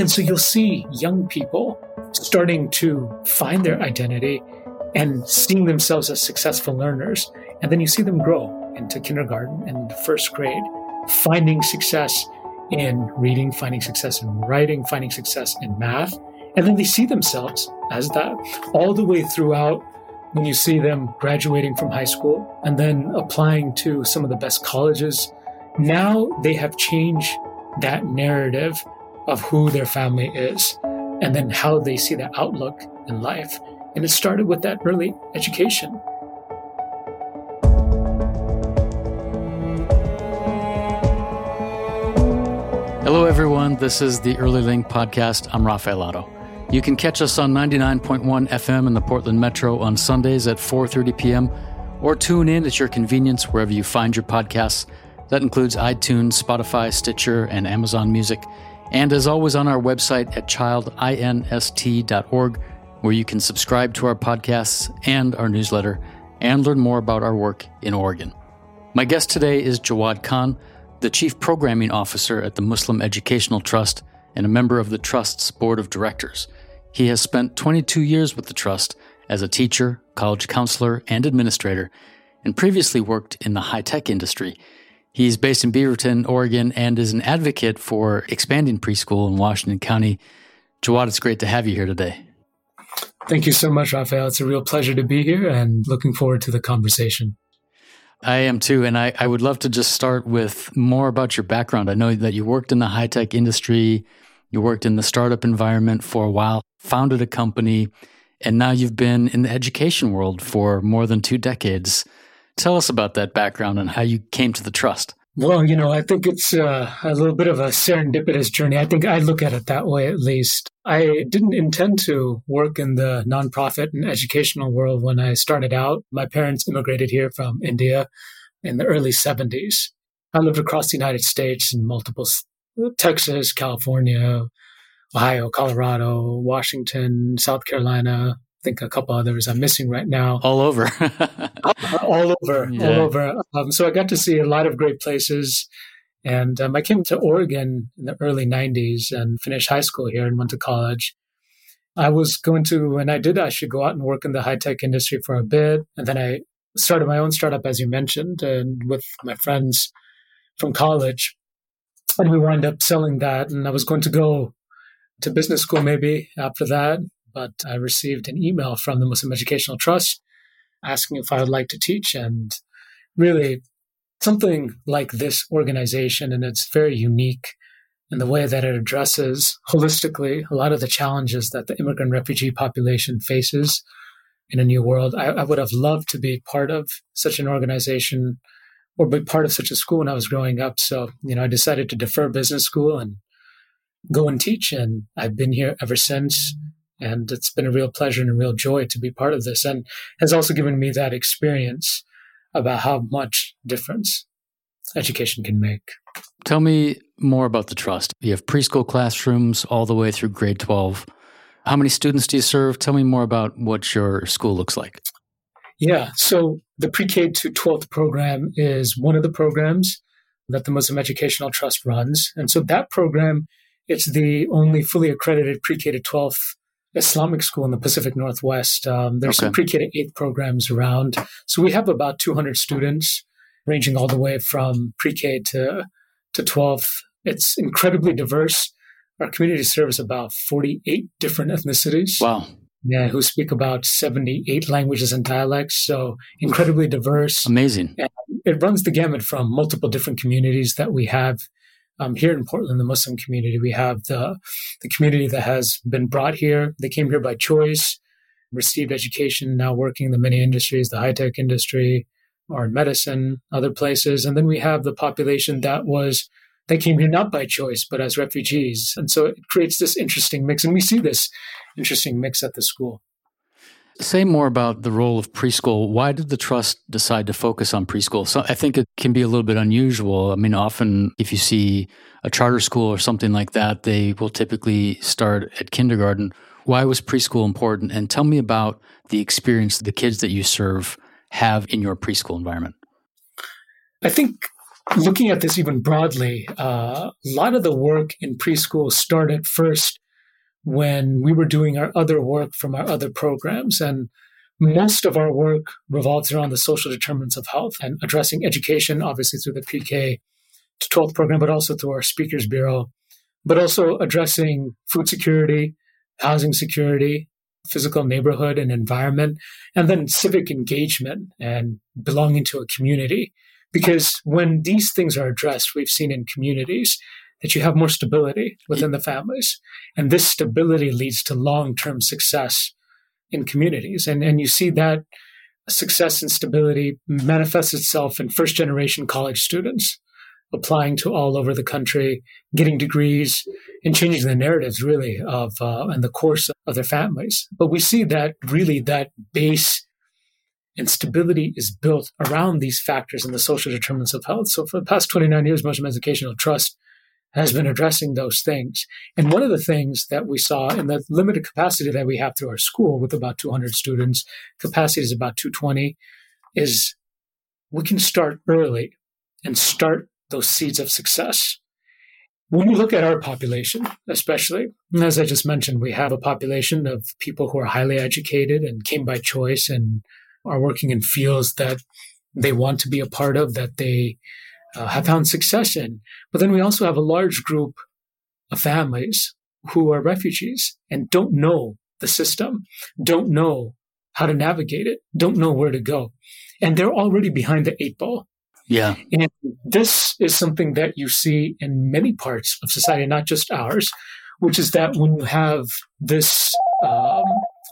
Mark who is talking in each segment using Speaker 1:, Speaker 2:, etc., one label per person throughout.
Speaker 1: then so you'll see young people starting to find their identity and seeing themselves as successful learners. And then you see them grow into kindergarten and first grade, finding success in reading, finding success in writing, finding success in math. And then they see themselves as that all the way throughout when you see them graduating from high school and then applying to some of the best colleges. Now they have changed that narrative of who their family is and then how they see the outlook in life. And it started with that early education.
Speaker 2: Hello, everyone. This is the Early Link podcast. I'm Rafael Otto. You can catch us on 99.1 FM in the Portland Metro on Sundays at 4:30 p.m. or tune in at your convenience wherever you find your podcasts. That includes iTunes, Spotify, Stitcher, and Amazon Music. And as always on our website at childinst.org where you can subscribe to our podcasts and our newsletter and learn more about our work in Oregon. My guest today is Jawad Khan, the Chief Programming Officer at the Muslim Educational Trust and a member of the Trust's Board of Directors. He has spent 22 years with the Trust as a teacher, college counselor, and administrator, and previously worked in the high tech industry. He's based in Beaverton, Oregon, and is an advocate for expanding preschool in Washington County. Jawad, it's great to have you here today.
Speaker 1: Thank you so much, Rafael. It's a real pleasure to be here and looking forward to the conversation.
Speaker 2: I am too. And I, I would love to just start with more about your background. I know that you worked in the high tech industry, you worked in the startup environment for a while, founded a company, and now you've been in the education world for more than two decades. Tell us about that background and how you came to the trust.
Speaker 1: Well, you know, I think it's uh, a little bit of a serendipitous journey. I think I look at it that way, at least. I didn't intend to work in the nonprofit and educational world when I started out. My parents immigrated here from India in the early 70s. I lived across the United States in multiple Texas, California, Ohio, Colorado, Washington, South Carolina, think a couple others I'm missing right now.
Speaker 2: All over.
Speaker 1: all over. Yeah. All over. Um, so I got to see a lot of great places. And um, I came to Oregon in the early 90s and finished high school here and went to college. I was going to, and I did actually go out and work in the high tech industry for a bit. And then I started my own startup, as you mentioned, and with my friends from college. And we wound up selling that. And I was going to go to business school maybe after that but I received an email from the Muslim Educational Trust asking if I would like to teach. And really, something like this organization, and it's very unique in the way that it addresses holistically a lot of the challenges that the immigrant refugee population faces in a new world. I, I would have loved to be part of such an organization or be part of such a school when I was growing up. So, you know, I decided to defer business school and go and teach. And I've been here ever since. And it's been a real pleasure and a real joy to be part of this and has also given me that experience about how much difference education can make.
Speaker 2: Tell me more about the trust. You have preschool classrooms all the way through grade 12. How many students do you serve? Tell me more about what your school looks like.
Speaker 1: Yeah, so the pre K to 12th program is one of the programs that the Muslim Educational Trust runs. And so that program, it's the only fully accredited pre K to 12th Islamic school in the Pacific Northwest. Um, there's okay. some pre-K to eighth programs around. So we have about 200 students ranging all the way from pre-K to, to 12th. It's incredibly diverse. Our community serves about 48 different ethnicities.
Speaker 2: Wow.
Speaker 1: Yeah, who speak about 78 languages and dialects. So incredibly diverse.
Speaker 2: Amazing.
Speaker 1: And it runs the gamut from multiple different communities that we have um, here in Portland, the Muslim community, we have the, the community that has been brought here. They came here by choice, received education, now working in the many industries, the high tech industry, or in medicine, other places. And then we have the population that was, they came here not by choice, but as refugees. And so it creates this interesting mix. And we see this interesting mix at the school.
Speaker 2: Say more about the role of preschool. Why did the trust decide to focus on preschool? So I think it can be a little bit unusual. I mean, often if you see a charter school or something like that, they will typically start at kindergarten. Why was preschool important? And tell me about the experience the kids that you serve have in your preschool environment.
Speaker 1: I think looking at this even broadly, uh, a lot of the work in preschool started first when we were doing our other work from our other programs. And most of our work revolves around the social determinants of health and addressing education, obviously through the PK to 12th program, but also through our Speakers Bureau, but also addressing food security, housing security, physical neighborhood and environment, and then civic engagement and belonging to a community. Because when these things are addressed, we've seen in communities that you have more stability within the families. And this stability leads to long term success in communities. And, and you see that success and stability manifests itself in first generation college students applying to all over the country, getting degrees, and changing the narratives really of uh, and the course of their families. But we see that really that base and stability is built around these factors and the social determinants of health. So for the past 29 years, Muslim Educational Trust has been addressing those things. And one of the things that we saw in the limited capacity that we have through our school with about 200 students, capacity is about 220, is we can start early and start those seeds of success. When we look at our population, especially, as I just mentioned, we have a population of people who are highly educated and came by choice and are working in fields that they want to be a part of, that they uh, have found success in. But then we also have a large group of families who are refugees and don't know the system, don't know how to navigate it, don't know where to go. And they're already behind the eight ball.
Speaker 2: Yeah.
Speaker 1: And this is something that you see in many parts of society, not just ours, which is that when you have this, um,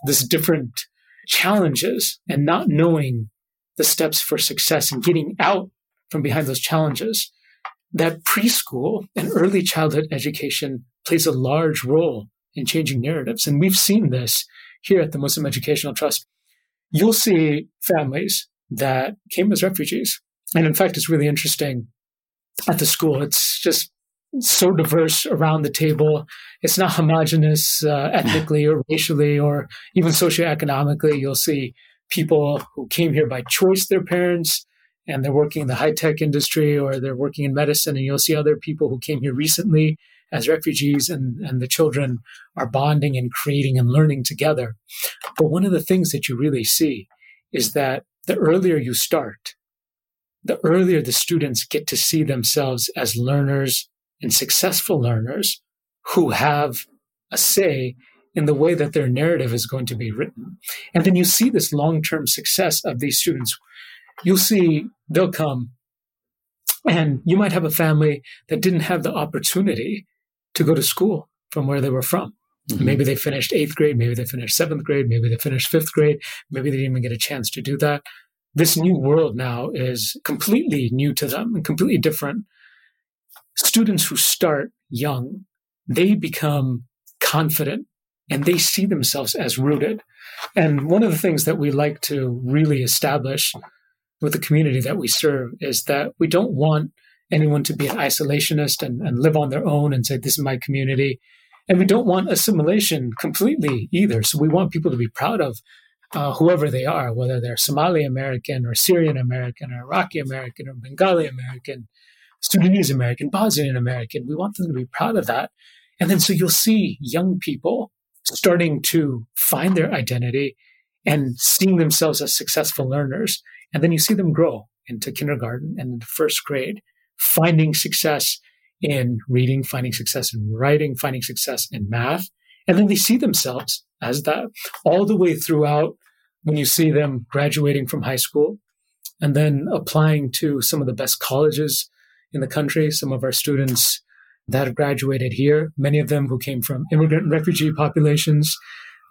Speaker 1: this different challenges and not knowing the steps for success and getting out from behind those challenges, that preschool and early childhood education plays a large role in changing narratives. And we've seen this here at the Muslim Educational Trust. You'll see families that came as refugees and in fact, it's really interesting at the school. It's just so diverse around the table. It's not homogenous uh, ethnically or racially or even socioeconomically. You'll see people who came here by choice, their parents, and they're working in the high tech industry or they're working in medicine. And you'll see other people who came here recently as refugees and, and the children are bonding and creating and learning together. But one of the things that you really see is that the earlier you start, the earlier the students get to see themselves as learners and successful learners who have a say in the way that their narrative is going to be written. And then you see this long term success of these students. You'll see they'll come and you might have a family that didn't have the opportunity to go to school from where they were from. Mm-hmm. Maybe they finished eighth grade, maybe they finished seventh grade, maybe they finished fifth grade, maybe they didn't even get a chance to do that this new world now is completely new to them and completely different. Students who start young, they become confident and they see themselves as rooted. And one of the things that we like to really establish with the community that we serve is that we don't want anyone to be an isolationist and, and live on their own and say, This is my community. And we don't want assimilation completely either. So we want people to be proud of uh, whoever they are, whether they're Somali American or Syrian American or Iraqi American or Bengali American, Sudanese American, Bosnian American. We want them to be proud of that. And then so you'll see young people starting to find their identity and seeing themselves as successful learners. And then you see them grow into kindergarten and into first grade, finding success in reading, finding success in writing, finding success in math. And then they see themselves as that all the way throughout when you see them graduating from high school and then applying to some of the best colleges in the country. Some of our students that have graduated here, many of them who came from immigrant and refugee populations.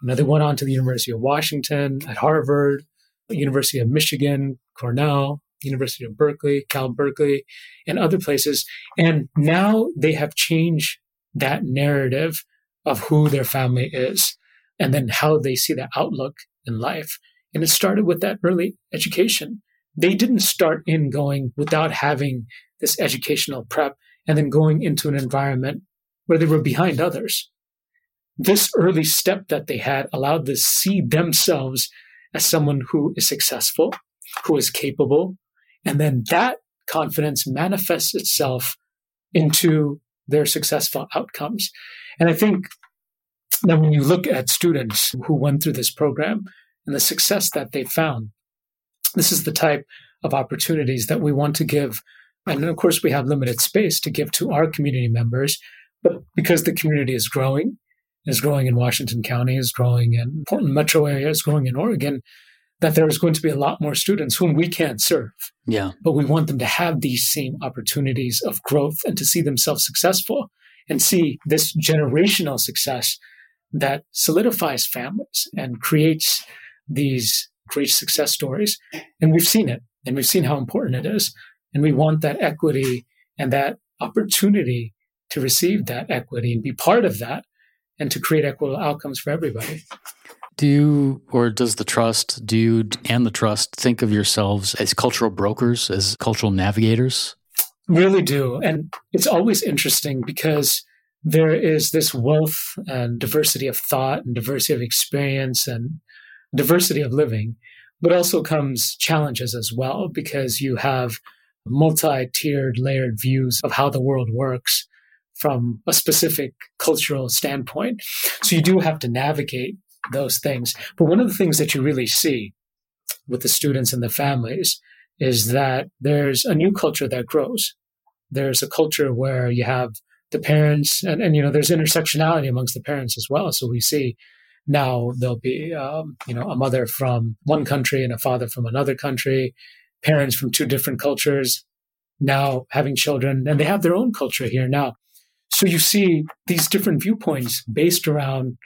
Speaker 1: They went on to the University of Washington, at Harvard, University of Michigan, Cornell, University of Berkeley, Cal Berkeley, and other places. And now they have changed that narrative of who their family is and then how they see the outlook in life. And it started with that early education. They didn't start in going without having this educational prep and then going into an environment where they were behind others. This early step that they had allowed them to see themselves as someone who is successful, who is capable. And then that confidence manifests itself into their successful outcomes. And I think that when you look at students who went through this program and the success that they found, this is the type of opportunities that we want to give. And of course, we have limited space to give to our community members, but because the community is growing, is growing in Washington County, is growing in Portland metro area, is growing in Oregon, that there is going to be a lot more students whom we can't serve.
Speaker 2: Yeah.
Speaker 1: But we want them to have these same opportunities of growth and to see themselves successful and see this generational success that solidifies families and creates these great success stories. And we've seen it and we've seen how important it is. And we want that equity and that opportunity to receive that equity and be part of that and to create equitable outcomes for everybody.
Speaker 2: Do you, or does the trust, do you and the trust think of yourselves as cultural brokers, as cultural navigators?
Speaker 1: Really do. And it's always interesting because there is this wealth and diversity of thought and diversity of experience and diversity of living, but also comes challenges as well because you have multi tiered, layered views of how the world works from a specific cultural standpoint. So you do have to navigate those things. But one of the things that you really see with the students and the families is that there's a new culture that grows. There's a culture where you have the parents, and, and you know, there's intersectionality amongst the parents as well. So we see now there'll be, um, you know, a mother from one country and a father from another country, parents from two different cultures now having children, and they have their own culture here now. So you see these different viewpoints based around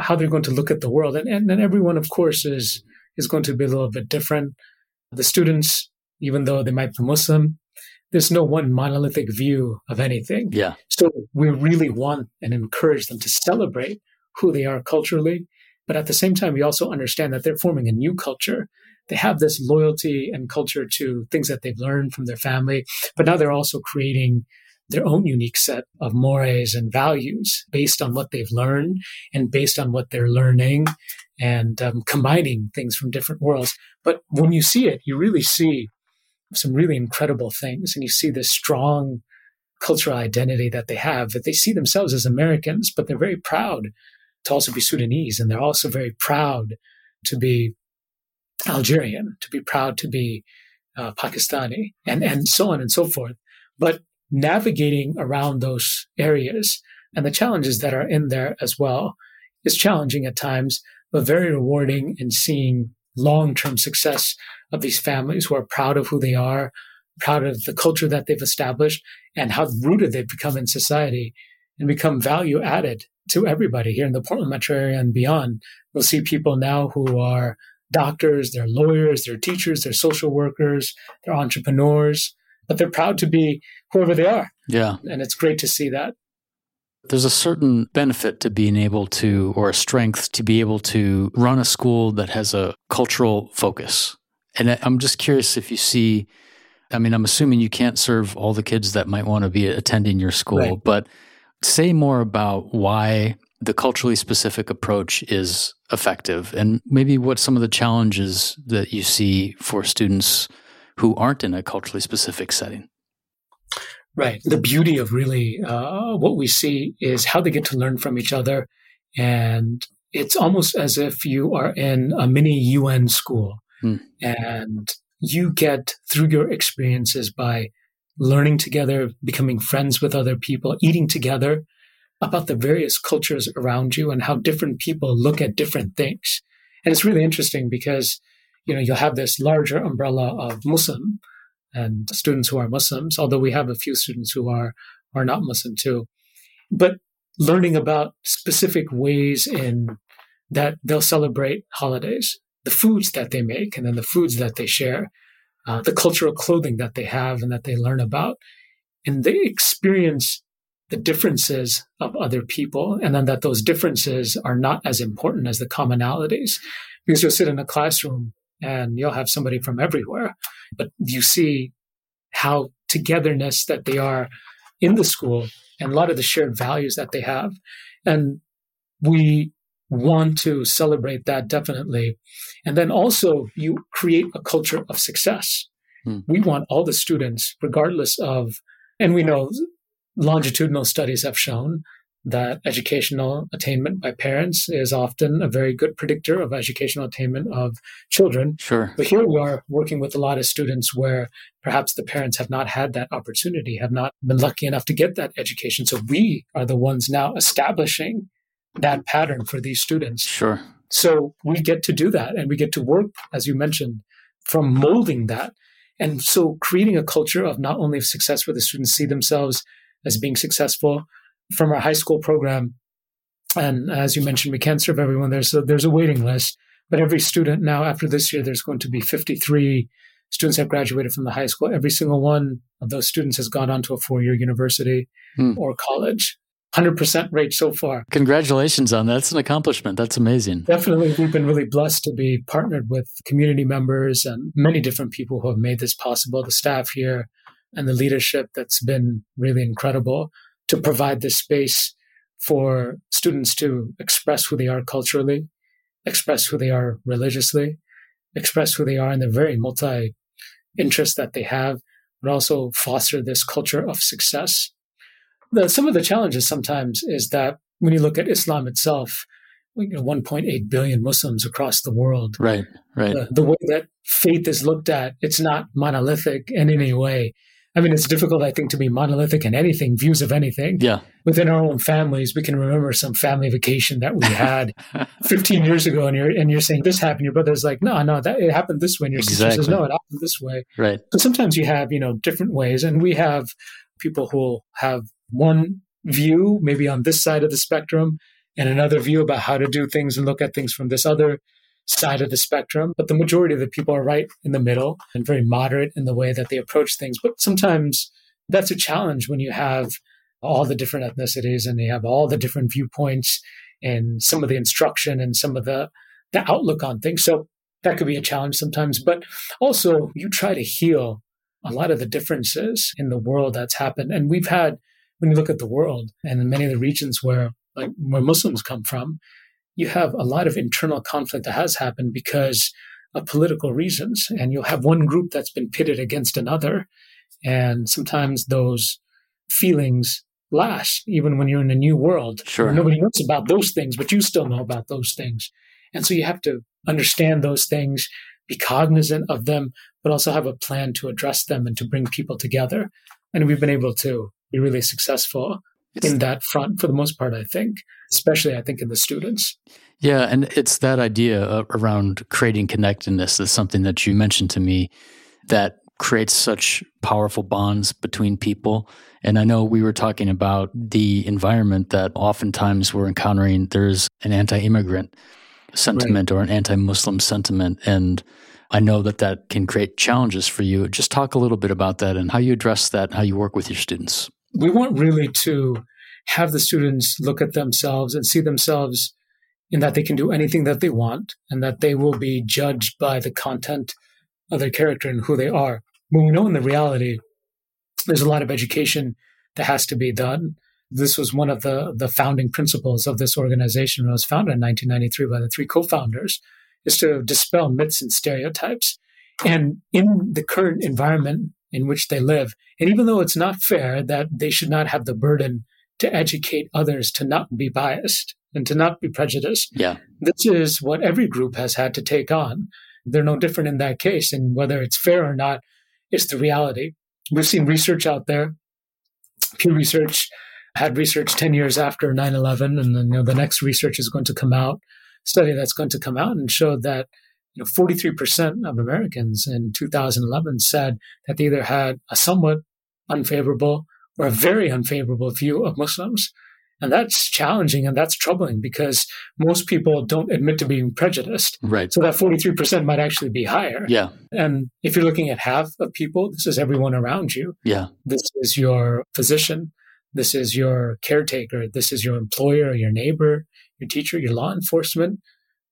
Speaker 1: how they're going to look at the world. And, and, and everyone, of course, is, is going to be a little bit different. The students, even though they might be Muslim, there's no one monolithic view of anything.
Speaker 2: Yeah.
Speaker 1: So we really want and encourage them to celebrate who they are culturally. But at the same time, we also understand that they're forming a new culture. They have this loyalty and culture to things that they've learned from their family, but now they're also creating their own unique set of mores and values based on what they've learned and based on what they're learning and um, combining things from different worlds. But when you see it, you really see some really incredible things and you see this strong cultural identity that they have that they see themselves as Americans, but they're very proud to also be Sudanese and they're also very proud to be Algerian, to be proud to be uh, Pakistani and, and so on and so forth. But navigating around those areas and the challenges that are in there as well is challenging at times, but very rewarding in seeing long term success of these families who are proud of who they are, proud of the culture that they've established, and how rooted they've become in society and become value added to everybody here in the Portland metro area and beyond. We'll see people now who are doctors, they're lawyers, they're teachers, they're social workers, they're entrepreneurs, but they're proud to be whoever they are.
Speaker 2: Yeah.
Speaker 1: And it's great to see that.
Speaker 2: There's a certain benefit to being able to, or a strength to be able to run a school that has a cultural focus. And I'm just curious if you see, I mean, I'm assuming you can't serve all the kids that might want to be attending your school, right. but say more about why the culturally specific approach is effective and maybe what some of the challenges that you see for students who aren't in a culturally specific setting.
Speaker 1: Right. The beauty of really uh, what we see is how they get to learn from each other. And it's almost as if you are in a mini UN school hmm. and you get through your experiences by learning together, becoming friends with other people, eating together about the various cultures around you and how different people look at different things. And it's really interesting because you know, you'll have this larger umbrella of Muslim and students who are Muslims, although we have a few students who are, are not Muslim too. But learning about specific ways in that they'll celebrate holidays, the foods that they make, and then the foods that they share, uh, the cultural clothing that they have and that they learn about. And they experience the differences of other people, and then that those differences are not as important as the commonalities. Because you'll sit in a classroom and you'll have somebody from everywhere. But you see how togetherness that they are in the school and a lot of the shared values that they have. And we want to celebrate that definitely. And then also you create a culture of success Hmm. We want all the students, regardless of, and we know longitudinal studies have shown that educational attainment by parents is often a very good predictor of educational attainment of children.
Speaker 2: Sure.
Speaker 1: But here we are working with a lot of students where perhaps the parents have not had that opportunity, have not been lucky enough to get that education. So we are the ones now establishing that pattern for these students.
Speaker 2: Sure.
Speaker 1: So we get to do that and we get to work, as you mentioned, from molding that. And so creating a culture of not only success where the students see themselves as being successful, from our high school program. And as you mentioned, we can't serve everyone there. So there's a waiting list. But every student now, after this year, there's going to be 53 students have graduated from the high school. Every single one of those students has gone on to a four year university hmm. or college. 100% rate so far.
Speaker 2: Congratulations on that. That's an accomplishment. That's amazing.
Speaker 1: Definitely. We've been really blessed to be partnered with community members and many different people who have made this possible. The staff here and the leadership that's been really incredible to provide this space for students to express who they are culturally, express who they are religiously, express who they are in the very multi interests that they have, but also foster this culture of success. The, some of the challenges sometimes is that when you look at Islam itself, you know, 1.8 billion Muslims across the world.
Speaker 2: Right, right.
Speaker 1: The, the way that faith is looked at, it's not monolithic in any way. I mean, it's difficult, I think, to be monolithic in anything, views of anything.
Speaker 2: Yeah.
Speaker 1: Within our own families, we can remember some family vacation that we had 15 years ago, and you're and you're saying this happened. Your brother's like, no, no, that it happened this way. And your exactly. sister says, no, it happened this way.
Speaker 2: Right.
Speaker 1: So sometimes you have, you know, different ways, and we have people who have one view, maybe on this side of the spectrum, and another view about how to do things and look at things from this other side of the spectrum, but the majority of the people are right in the middle and very moderate in the way that they approach things. But sometimes that's a challenge when you have all the different ethnicities and you have all the different viewpoints and some of the instruction and some of the, the outlook on things. So that could be a challenge sometimes. But also, you try to heal a lot of the differences in the world that's happened. And we've had, when you look at the world and in many of the regions where like where Muslims come from, you have a lot of internal conflict that has happened because of political reasons. And you'll have one group that's been pitted against another. And sometimes those feelings last, even when you're in a new world.
Speaker 2: Sure.
Speaker 1: Nobody knows about those things, but you still know about those things. And so you have to understand those things, be cognizant of them, but also have a plan to address them and to bring people together. And we've been able to be really successful in that front for the most part, I think, especially I think in the students.
Speaker 2: Yeah, and it's that idea uh, around creating connectedness is something that you mentioned to me that creates such powerful bonds between people. And I know we were talking about the environment that oftentimes we're encountering. There's an anti immigrant sentiment right. or an anti Muslim sentiment. And I know that that can create challenges for you. Just talk a little bit about that and how you address that, how you work with your students
Speaker 1: we want really to have the students look at themselves and see themselves in that they can do anything that they want and that they will be judged by the content of their character and who they are. But we know in the reality, there's a lot of education that has to be done. This was one of the, the founding principles of this organization when it was founded in 1993 by the three co-founders, is to dispel myths and stereotypes. And in the current environment in which they live. And even though it's not fair that they should not have the burden to educate others to not be biased and to not be prejudiced,
Speaker 2: yeah.
Speaker 1: this is what every group has had to take on. They're no different in that case. And whether it's fair or not, it's the reality. We've seen research out there. Pew Research had research 10 years after 9 11, and then you know, the next research is going to come out, study that's going to come out and show that you know, 43% of Americans in 2011 said that they either had a somewhat unfavorable or a very unfavorable view of Muslims. And that's challenging and that's troubling because most people don't admit to being prejudiced.
Speaker 2: Right.
Speaker 1: So that 43% might actually be higher.
Speaker 2: Yeah.
Speaker 1: And if you're looking at half of people, this is everyone around you.
Speaker 2: Yeah.
Speaker 1: This is your physician. This is your caretaker. This is your employer, your neighbor, your teacher, your law enforcement.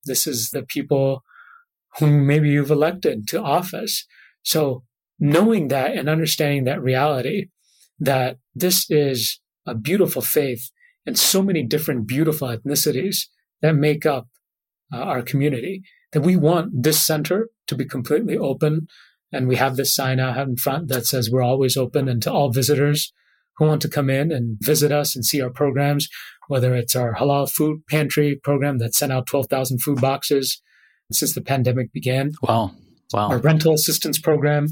Speaker 1: This is the people whom maybe you've elected to office. So knowing that and understanding that reality, that this is a beautiful faith and so many different beautiful ethnicities that make up uh, our community, that we want this center to be completely open And we have this sign out in front that says we're always open and to all visitors who want to come in and visit us and see our programs, whether it's our halal food pantry program that sent out 12,000 food boxes since the pandemic began.
Speaker 2: Wow. Wow.
Speaker 1: Our rental assistance program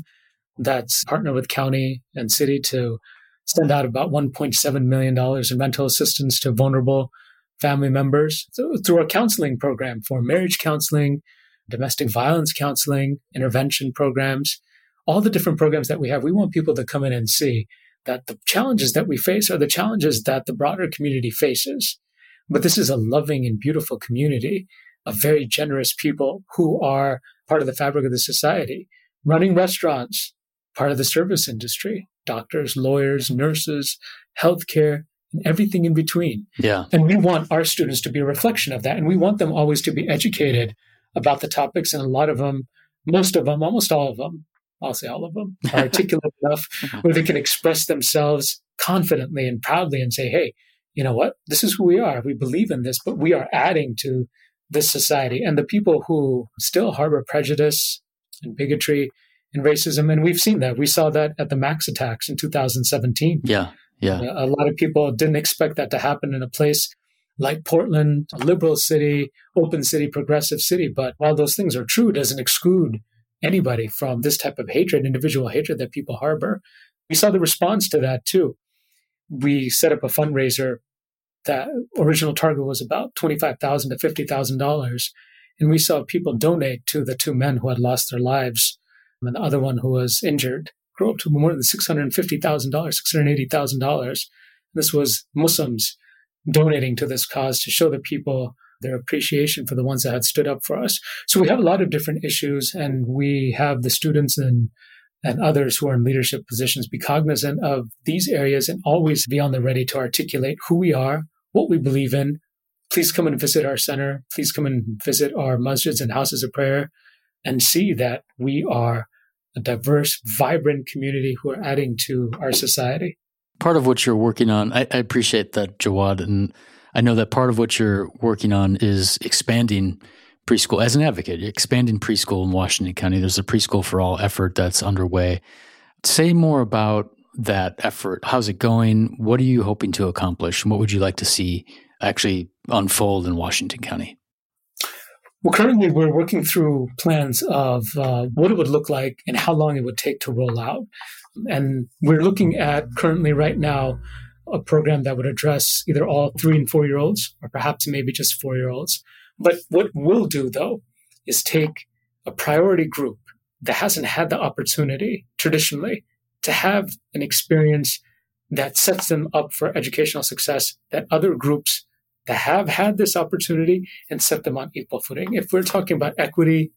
Speaker 1: that's partnered with county and city to send out about $1.7 million in rental assistance to vulnerable family members through our counseling program for marriage counseling, domestic violence counseling, intervention programs, all the different programs that we have. We want people to come in and see that the challenges that we face are the challenges that the broader community faces. But this is a loving and beautiful community of very generous people who are part of the fabric of the society, running restaurants, part of the service industry, doctors, lawyers, nurses, healthcare, and everything in between.
Speaker 2: Yeah.
Speaker 1: And we want our students to be a reflection of that. And we want them always to be educated about the topics. And a lot of them, most of them, almost all of them, I'll say all of them, are articulate enough where they can express themselves confidently and proudly and say, hey, you know what? This is who we are. We believe in this, but we are adding to this society. And the people who still harbor prejudice and bigotry and racism, and we've seen that. We saw that at the Max attacks in 2017.
Speaker 2: Yeah. Yeah.
Speaker 1: Uh, a lot of people didn't expect that to happen in a place like Portland, a liberal city, open city, progressive city. But while those things are true, doesn't exclude anybody from this type of hatred, individual hatred that people harbor. We saw the response to that too. We set up a fundraiser that original target was about 25,000 to $50,000. And we saw people donate to the two men who had lost their lives and the other one who was injured grow up to more than $650,000, $680,000. This was Muslims donating to this cause to show the people their appreciation for the ones that had stood up for us. So we have a lot of different issues, and we have the students and and others who are in leadership positions be cognizant of these areas and always be on the ready to articulate who we are, what we believe in. Please come and visit our center. Please come and visit our masjids and houses of prayer and see that we are a diverse, vibrant community who are adding to our society.
Speaker 2: Part of what you're working on, I, I appreciate that, Jawad, and I know that part of what you're working on is expanding preschool as an advocate, expanding preschool in Washington County. There's a preschool for all effort that's underway. Say more about that effort. How's it going? What are you hoping to accomplish? What would you like to see actually unfold in Washington County?
Speaker 1: Well, currently we're working through plans of uh, what it would look like and how long it would take to roll out. And we're looking at currently right now a program that would address either all three and four year olds or perhaps maybe just four year olds. But what we'll do though is take a priority group that hasn't had the opportunity traditionally to have an experience that sets them up for educational success that other groups that have had this opportunity and set them on equal footing. If we're talking about equity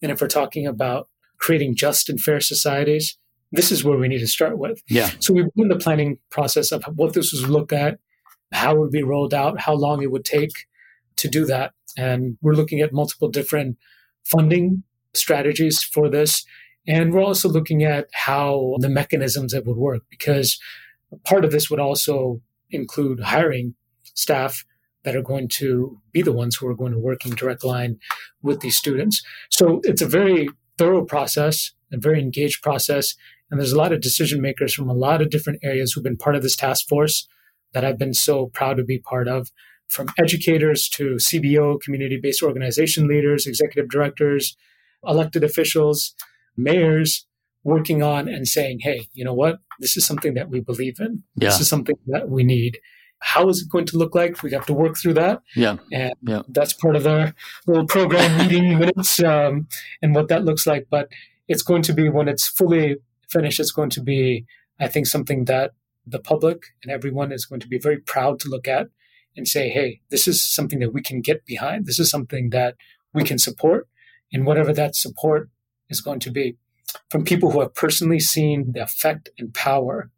Speaker 1: and if we're talking about creating just and fair societies, this is where we need to start with.
Speaker 2: Yeah.
Speaker 1: So we've been in the planning process of what this was looked at, how it would be rolled out, how long it would take to do that. And we're looking at multiple different funding strategies for this. And we're also looking at how the mechanisms that would work because part of this would also include hiring staff that are going to be the ones who are going to work in direct line with these students. So it's a very thorough process, a very engaged process. And there's a lot of decision makers from a lot of different areas who've been part of this task force that I've been so proud to be part of, from educators to CBO, community based organization leaders, executive directors, elected officials, mayors, working on and saying, hey, you know what? This is something that we believe in. Yeah. This is something that we need. How is it going to look like? We have to work through that.
Speaker 2: Yeah.
Speaker 1: And
Speaker 2: yeah.
Speaker 1: that's part of the little program meeting minutes um, and what that looks like. But it's going to be, when it's fully finished, it's going to be, I think, something that the public and everyone is going to be very proud to look at and say, hey, this is something that we can get behind. This is something that we can support. And whatever that support is going to be from people who have personally seen the effect and power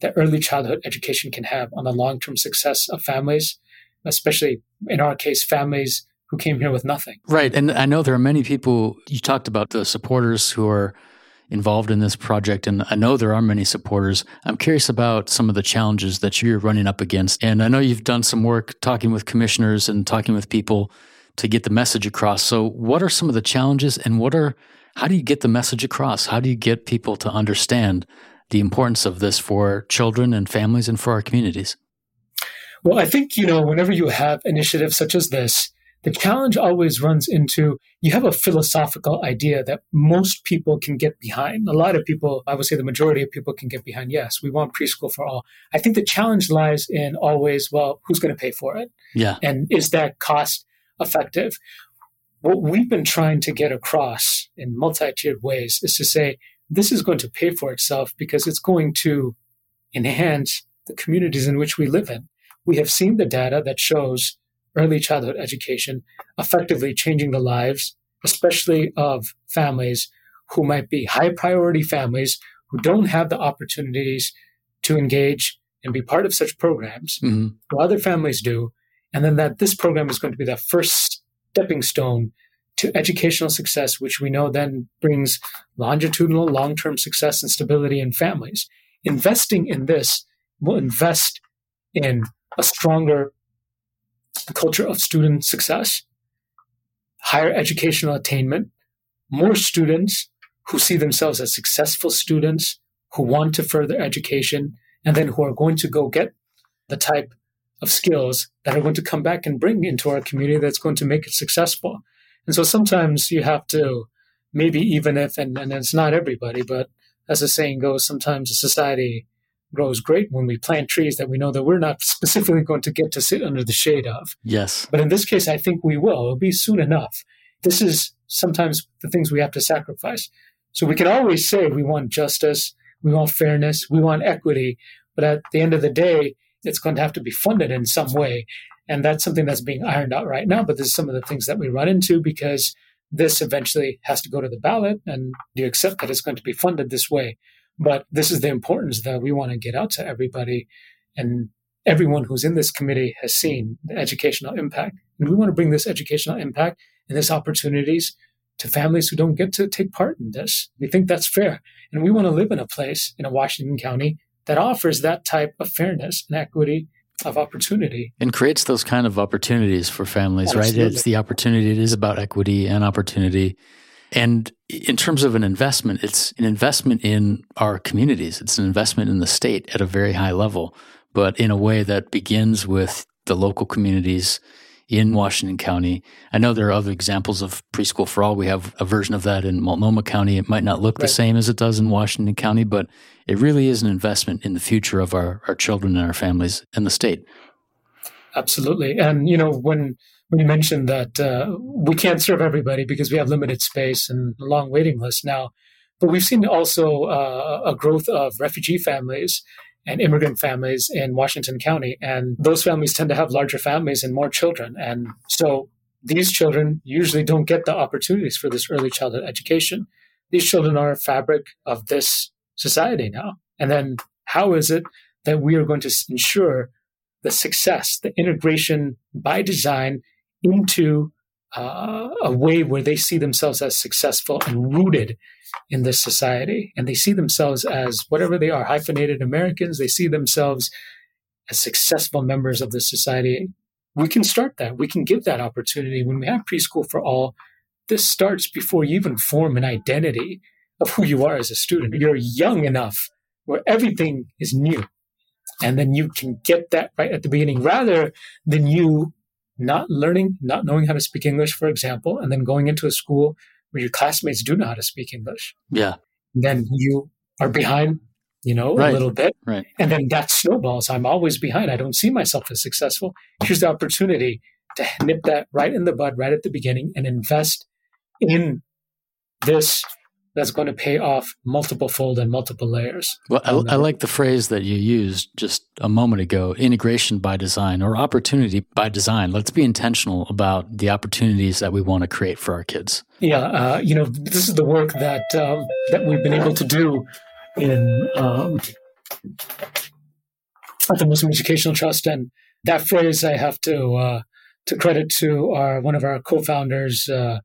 Speaker 1: that early childhood education can have on the long term success of families, especially in our case, families who came here with nothing.
Speaker 2: Right. And I know there are many people, you talked about the supporters who are involved in this project, and I know there are many supporters. I'm curious about some of the challenges that you're running up against. And I know you've done some work talking with commissioners and talking with people to get the message across. So, what are some of the challenges, and what are How do you get the message across? How do you get people to understand the importance of this for children and families and for our communities?
Speaker 1: Well, I think, you know, whenever you have initiatives such as this, the challenge always runs into you have a philosophical idea that most people can get behind. A lot of people, I would say the majority of people can get behind. Yes, we want preschool for all. I think the challenge lies in always, well, who's going to pay for it?
Speaker 2: Yeah.
Speaker 1: And is that cost effective? What we've been trying to get across in multi tiered ways is to say this is going to pay for itself because it's going to enhance the communities in which we live in. We have seen the data that shows early childhood education effectively changing the lives, especially of families who might be high priority families who don't have the opportunities to engage and be part of such programs, mm-hmm. while other families do. And then that this program is going to be the first stepping stone to educational success, which we know then brings longitudinal, long term success and stability in families. Investing in this will invest in a stronger culture of student success, higher educational attainment, more students who see themselves as successful students who want to further education, and then who are going to go get the type of skills that are going to come back and bring into our community that's going to make it successful. And so sometimes you have to, maybe even if, and, and it's not everybody, but as the saying goes, sometimes a society grows great when we plant trees that we know that we're not specifically going to get to sit under the shade of.
Speaker 2: Yes.
Speaker 1: But in this case, I think we will. It'll be soon enough. This is sometimes the things we have to sacrifice. So we can always say we want justice, we want fairness, we want equity, but at the end of the day, it's going to have to be funded in some way. And that's something that's being ironed out right now. But this is some of the things that we run into because this eventually has to go to the ballot. And do you accept that it's going to be funded this way? But this is the importance that we want to get out to everybody. And everyone who's in this committee has seen the educational impact. And we want to bring this educational impact and this opportunities to families who don't get to take part in this. We think that's fair. And we want to live in a place in a Washington County that offers that type of fairness and equity of opportunity
Speaker 2: and creates those kind of opportunities for families Absolutely. right it's the opportunity it is about equity and opportunity and in terms of an investment, it's an investment in our communities. It's an investment in the state at a very high level, but in a way that begins with the local communities in Washington County. I know there are other examples of preschool for all. We have a version of that in Multnomah County. It might not look right. the same as it does in Washington County, but it really is an investment in the future of our, our children and our families and the state.
Speaker 1: Absolutely. And, you know, when when you mentioned that uh, we can't serve everybody because we have limited space and a long waiting list now. But we've seen also uh, a growth of refugee families and immigrant families in Washington County. And those families tend to have larger families and more children. And so these children usually don't get the opportunities for this early childhood education. These children are a fabric of this society now. And then how is it that we are going to ensure the success, the integration by design into uh, a way where they see themselves as successful and rooted in this society. And they see themselves as whatever they are hyphenated Americans, they see themselves as successful members of the society. We can start that. We can give that opportunity. When we have preschool for all, this starts before you even form an identity of who you are as a student. You're young enough where everything is new. And then you can get that right at the beginning rather than you not learning, not knowing how to speak English, for example, and then going into a school where your classmates do know how to speak English.
Speaker 2: Yeah.
Speaker 1: Then you are behind, you know, right. a little bit.
Speaker 2: Right.
Speaker 1: And then that snowballs. I'm always behind. I don't see myself as successful. Here's the opportunity to nip that right in the bud, right at the beginning, and invest in this that's going to pay off multiple fold and multiple layers.
Speaker 2: Well, I, I, like the phrase that you used just a moment ago integration by design or opportunity by design. Let's be intentional about the opportunities that we want to create for our kids.
Speaker 1: Yeah. Uh, you know, this is the work that, um, that we've been able to do in um, at the Muslim Educational Trust. And that phrase I have to, uh, to credit to our, one of our co-founders, uh,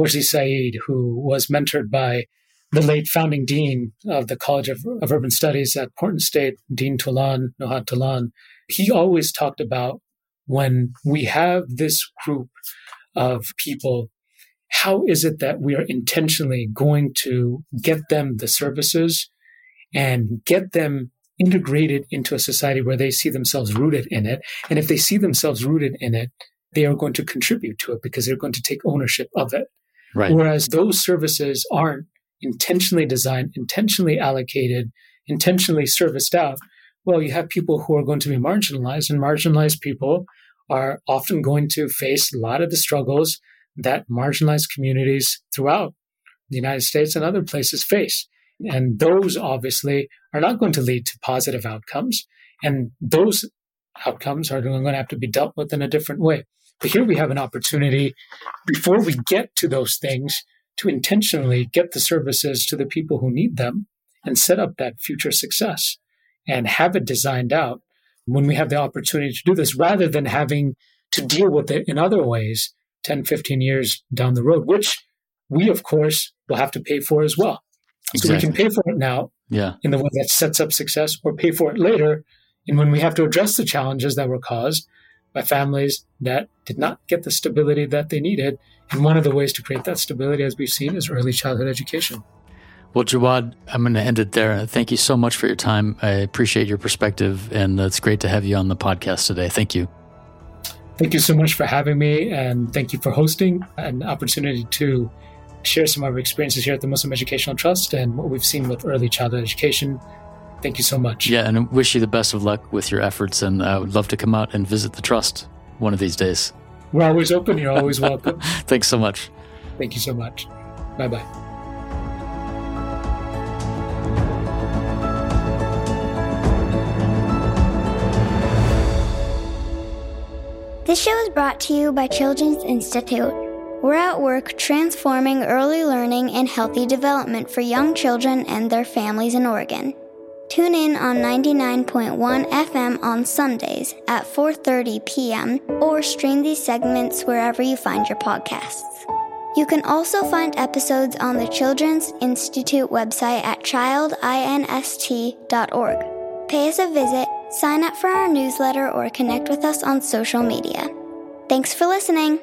Speaker 1: Wajdi Said, who was mentored by the late founding dean of the College of, of Urban Studies at Portland State, Dean Toulan, Nohad Toulan, he always talked about when we have this group of people how is it that we are intentionally going to get them the services and get them integrated into a society where they see themselves rooted in it. And if they see themselves rooted in it, they are going to contribute to it because they're going to take ownership of it. Right. Whereas those services aren't intentionally designed, intentionally allocated, intentionally serviced out. Well, you have people who are going to be marginalized, and marginalized people are often going to face a lot of the struggles that marginalized communities throughout the United States and other places face. And those obviously are not going to lead to positive outcomes. And those outcomes are going to have to be dealt with in a different way. But here we have an opportunity before we get to those things to intentionally get the services to the people who need them and set up that future success and have it designed out when we have the opportunity to do this rather than having to deal with it in other ways 10, 15 years down the road, which we, of course, will have to pay for as well. Exactly. So we can pay for it now
Speaker 2: yeah.
Speaker 1: in the way that sets up success or pay for it later and when we have to address the challenges that were caused by families that did not get the stability that they needed. And one of the ways to create that stability, as we've seen, is early childhood education.
Speaker 2: Well, Jawad, I'm going to end it there. Thank you so much for your time. I appreciate your perspective, and it's great to have you on the podcast today. Thank you.
Speaker 1: Thank you so much for having me, and thank you for hosting an opportunity to share some of our experiences here at the Muslim Educational Trust and what we've seen with early childhood education. Thank you so much.
Speaker 2: Yeah, and I wish you the best of luck with your efforts, and I would love to come out and visit the trust one of these days.
Speaker 1: We're always open. You're always welcome.
Speaker 2: Thanks so much.
Speaker 1: Thank you so much. Bye bye.
Speaker 3: This show is brought to you by Children's Institute. We're at work transforming early learning and healthy development for young children and their families in Oregon. Tune in on 99.1 FM on Sundays at 4:30 p.m. or stream these segments wherever you find your podcasts. You can also find episodes on the Children's Institute website at childinst.org. Pay us a visit, sign up for our newsletter, or connect with us on social media. Thanks for listening.